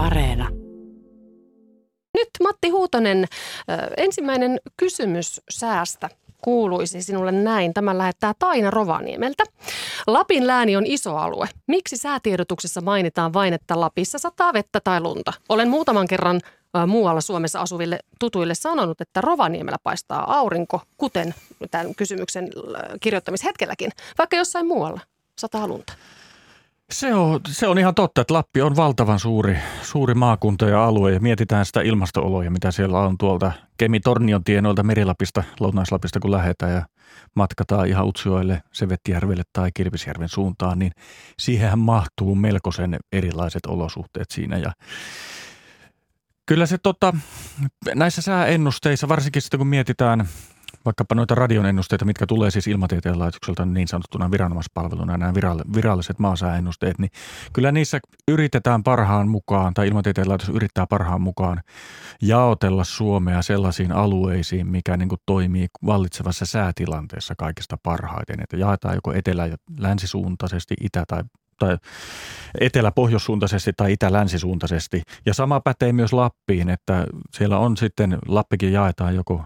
Areena. Nyt Matti Huutonen, ensimmäinen kysymys säästä kuuluisi sinulle näin. Tämän lähettää Taina Rovaniemeltä. Lapin lääni on iso alue. Miksi säätiedotuksessa mainitaan vain, että Lapissa sataa vettä tai lunta? Olen muutaman kerran muualla Suomessa asuville tutuille sanonut, että Rovaniemellä paistaa aurinko, kuten tämän kysymyksen kirjoittamishetkelläkin, vaikka jossain muualla sataa lunta. Se on, se on ihan totta, että Lappi on valtavan suuri, suuri maakunta ja alue ja mietitään sitä ilmastooloja, mitä siellä on tuolta Kemi-Tornion tienoilta Merilapista, Lounaislapista kun lähdetään ja matkataan ihan Utsjoelle, Sevettijärvelle tai Kirpisjärven suuntaan, niin siihenhän mahtuu melkoisen erilaiset olosuhteet siinä ja Kyllä se tota, näissä sääennusteissa, varsinkin sitten kun mietitään vaikkapa noita radion ennusteita, mitkä tulee siis ilmatieteen laitokselta niin sanottuna viranomaispalveluna, nämä viralliset maasääennusteet, niin kyllä niissä yritetään parhaan mukaan, tai ilmatieteen laitos yrittää parhaan mukaan jaotella Suomea sellaisiin alueisiin, mikä niin kuin toimii vallitsevassa säätilanteessa kaikista parhaiten. Että jaetaan joko etelä- ja länsisuuntaisesti, itä- tai tai etelä-pohjoissuuntaisesti tai itä-länsisuuntaisesti. Ja sama pätee myös Lappiin, että siellä on sitten, Lappikin jaetaan joko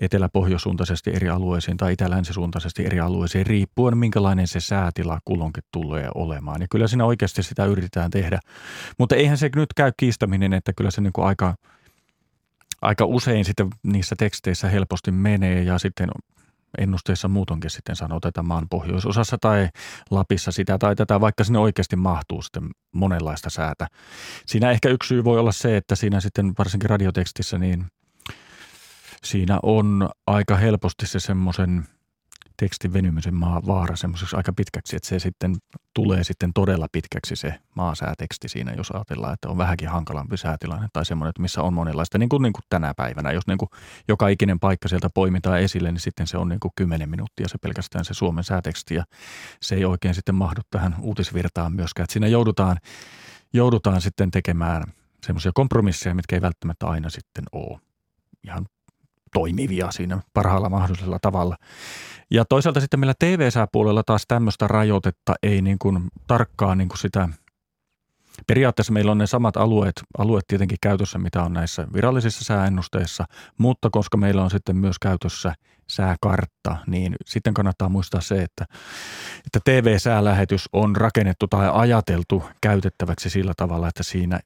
etelä-pohjoissuuntaisesti eri alueisiin tai itä-länsisuuntaisesti eri alueisiin, riippuen minkälainen se säätila kulloinkin tulee olemaan. Ja kyllä siinä oikeasti sitä yritetään tehdä. Mutta eihän se nyt käy kiistäminen, että kyllä se niin kuin aika aika usein sitten niissä teksteissä helposti menee ja sitten ennusteissa muutonkin sitten sanotaan maan pohjoisosassa tai Lapissa sitä tai tätä, vaikka sinne oikeasti mahtuu sitten monenlaista säätä. Siinä ehkä yksi syy voi olla se, että siinä sitten varsinkin radiotekstissä niin siinä on aika helposti se semmoisen tekstin venymisen maa vaara semmoiseksi aika pitkäksi, että se sitten tulee sitten todella pitkäksi se maasääteksti siinä, jos ajatellaan, että on vähänkin hankalampi säätilanne tai semmoinen, että missä on monenlaista, niin kuin, niin kuin tänä päivänä. Jos niin kuin joka ikinen paikka sieltä poimitaan esille, niin sitten se on niin kuin 10 minuuttia se pelkästään se Suomen sääteksti ja se ei oikein sitten mahdu tähän uutisvirtaan myöskään. Että siinä joudutaan, joudutaan sitten tekemään semmoisia kompromisseja, mitkä ei välttämättä aina sitten ole ihan toimivia siinä parhaalla mahdollisella tavalla. Ja toisaalta sitten meillä TV-sääpuolella taas tämmöistä rajoitetta ei niin kuin tarkkaan niin kuin sitä Periaatteessa meillä on ne samat alueet, alueet tietenkin käytössä, mitä on näissä virallisissa sääennusteissa, mutta koska meillä on sitten myös käytössä sääkartta, niin sitten kannattaa muistaa se, että, että TV-säälähetys on rakennettu tai ajateltu käytettäväksi sillä tavalla, että siinä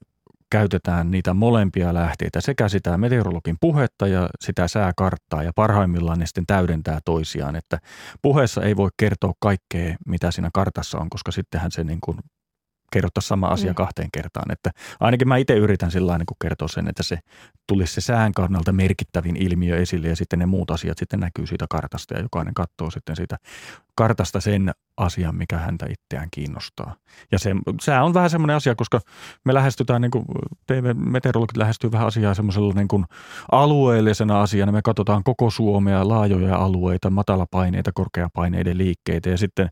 käytetään niitä molempia lähteitä, sekä sitä meteorologin puhetta ja sitä sääkarttaa ja parhaimmillaan ne sitten täydentää toisiaan, että puheessa ei voi kertoa kaikkea, mitä siinä kartassa on, koska sittenhän se niin kuin kerrottaa sama asia mm. kahteen kertaan. Että ainakin mä itse yritän sillä niin kertoa sen, että se tulisi se sään kannalta merkittävin ilmiö esille ja sitten ne muut asiat sitten näkyy siitä kartasta ja jokainen katsoo sitten siitä kartasta sen asian, mikä häntä itseään kiinnostaa. Ja se, se on vähän semmoinen asia, koska me lähestytään, niin kuin TV-meteorologit lähestyy vähän asiaa semmoisella niin kuin alueellisena asiana. Me katsotaan koko Suomea, laajoja alueita, matalapaineita, korkeapaineiden liikkeitä ja sitten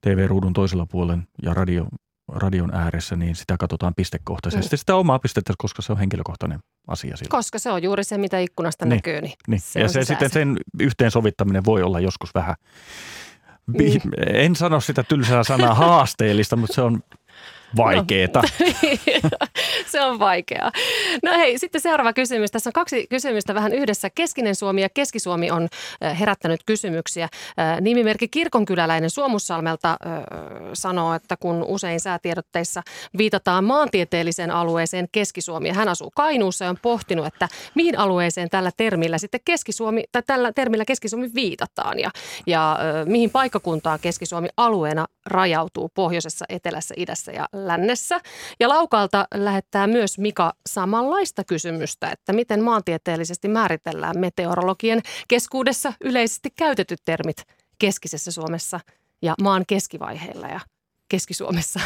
TV-ruudun toisella puolen ja radio, radion ääressä, niin sitä katsotaan pistekohtaisesti. Mm. Sitä omaa pistettä, koska se on henkilökohtainen asia silloin. Koska se on juuri se, mitä ikkunasta niin, näkyy. Niin, niin. Se ja se, sitten sen yhteensovittaminen voi olla joskus vähän niin. En sano sitä tylsää sanaa haasteellista, mutta se on vaikeeta. No, se on vaikeaa. No hei, sitten seuraava kysymys. Tässä on kaksi kysymystä vähän yhdessä. Keskinen Suomi ja Keski-Suomi on herättänyt kysymyksiä. Nimimerkki Kirkonkyläläinen Suomussalmelta sanoo, että kun usein säätiedotteissa viitataan maantieteelliseen alueeseen Keski-Suomi, hän asuu Kainuussa ja on pohtinut, että mihin alueeseen tällä termillä sitten Keski-Suomi, tai tällä termillä Keski-Suomi viitataan ja, ja mihin paikkakuntaan Keski-Suomi alueena rajautuu pohjoisessa, etelässä, idässä ja lännessä. Ja Laukalta lähettää myös Mika samanlaista kysymystä, että miten maantieteellisesti määritellään meteorologien keskuudessa yleisesti käytetyt termit keskisessä Suomessa ja maan keskivaiheilla ja Keski-Suomessa?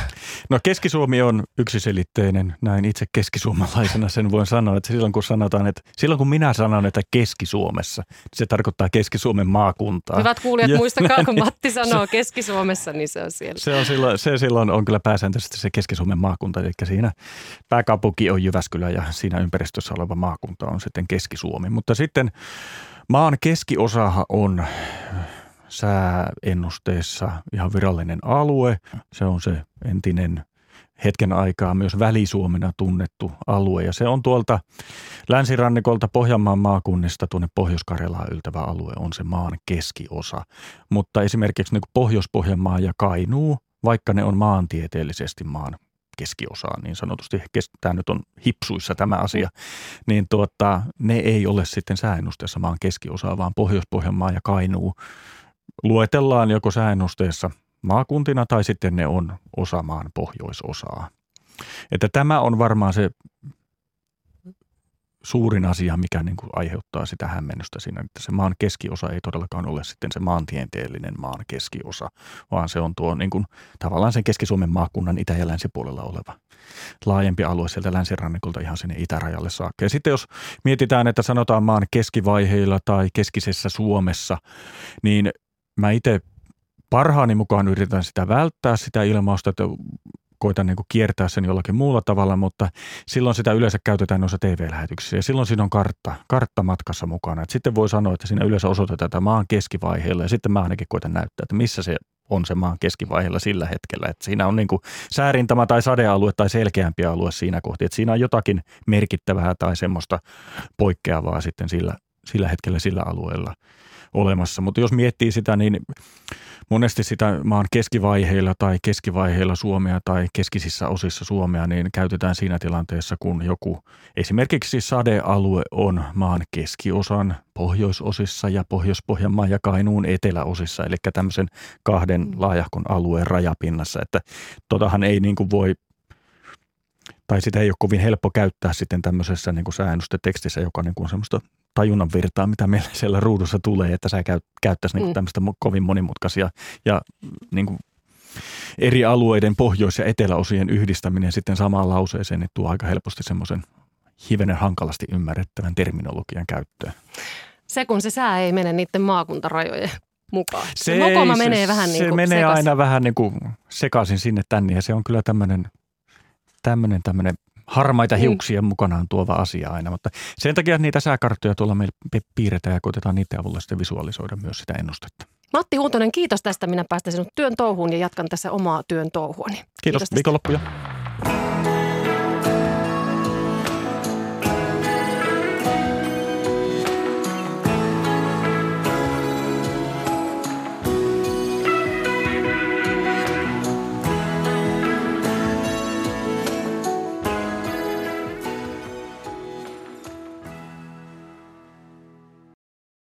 No Keski-Suomi on yksiselitteinen, näin itse keskisuomalaisena sen voin sanoa, että silloin kun sanotaan, että silloin kun minä sanon, että Keski-Suomessa, niin se tarkoittaa Keski-Suomen maakuntaa. Hyvät kuulijat, ja, muistakaa, kun Matti sanoo Keski-Suomessa, niin se on siellä. Se, on silloin, se silloin on kyllä pääsääntöisesti se Keski-Suomen maakunta, eli siinä pääkaupunki on Jyväskylä ja siinä ympäristössä oleva maakunta on sitten Keski-Suomi. Mutta sitten maan keskiosahan on sääennusteessa ihan virallinen alue. Se on se entinen hetken aikaa myös Välisuomena tunnettu alue. Ja se on tuolta länsirannikolta Pohjanmaan maakunnista tuonne Pohjois-Karjalaan yltävä alue on se maan keskiosa. Mutta esimerkiksi niin Pohjois-Pohjanmaa ja Kainuu, vaikka ne on maantieteellisesti maan keskiosaan niin sanotusti, tämä nyt on hipsuissa tämä asia, niin tuota, ne ei ole sitten sääennusteessa maan keskiosaa, vaan Pohjois-Pohjanmaa ja Kainuu luetellaan joko sääennusteessa maakuntina tai sitten ne on osa maan pohjoisosaa. Että tämä on varmaan se suurin asia, mikä niin kuin aiheuttaa sitä hämmennystä siinä, että se maan keskiosa ei todellakaan ole sitten se maantieteellinen maan keskiosa, vaan se on tuo niin kuin, tavallaan sen Keski-Suomen maakunnan itä- ja länsipuolella oleva laajempi alue sieltä länsirannikolta ihan sinne itärajalle saakka. Ja sitten jos mietitään, että sanotaan maan keskivaiheilla tai keskisessä Suomessa, niin mä itse parhaani mukaan yritän sitä välttää, sitä ilmausta, että koitan niin kiertää sen jollakin muulla tavalla, mutta silloin sitä yleensä käytetään noissa TV-lähetyksissä ja silloin siinä on kartta, kartta matkassa mukana. Et sitten voi sanoa, että siinä yleensä osoitetaan tätä maan keskivaiheella ja sitten mä ainakin koitan näyttää, että missä se on se maan keskivaiheella sillä hetkellä. Että siinä on niin kuin säärintama tai sadealue tai selkeämpi alue siinä kohti, että siinä on jotakin merkittävää tai semmoista poikkeavaa sitten sillä, sillä hetkellä sillä alueella olemassa. Mutta jos miettii sitä, niin monesti sitä maan keskivaiheilla tai keskivaiheilla Suomea tai keskisissä osissa Suomea, niin käytetään siinä tilanteessa, kun joku esimerkiksi sadealue on maan keskiosan pohjoisosissa ja Pohjois-Pohjanmaan ja Kainuun eteläosissa, eli tämmöisen kahden mm. laajahkon alueen rajapinnassa, että totahan ei niin kuin voi tai sitä ei ole kovin helppo käyttää sitten tämmöisessä niin kuin tekstissä, joka niin kuin on semmoista tajunnan virtaa, mitä meillä siellä ruudussa tulee, että sä käyt, käyttäisi niin mm. tämmöistä kovin monimutkaisia ja niin kuin eri alueiden pohjois- ja eteläosien yhdistäminen sitten samaan lauseeseen, niin tuo aika helposti semmoisen hivenen hankalasti ymmärrettävän terminologian käyttöön. Se kun se sää ei mene niiden maakuntarajojen mukaan. Se, se mokoma se, menee vähän niin kuin Se menee sekaisin. aina vähän niin kuin sekaisin sinne tänne ja se on kyllä tämmöinen tämmöinen, tämmöinen harmaita mm. hiuksia mukanaan tuova asia aina, mutta sen takia niitä sääkarttoja tuolla meillä piirretään ja koitetaan niiden avulla sitten visualisoida myös sitä ennustetta. Matti Huutonen, kiitos tästä. Minä päästä sinut työn touhuun ja jatkan tässä omaa työn touhuani. Kiitos, kiitos viikonloppuja.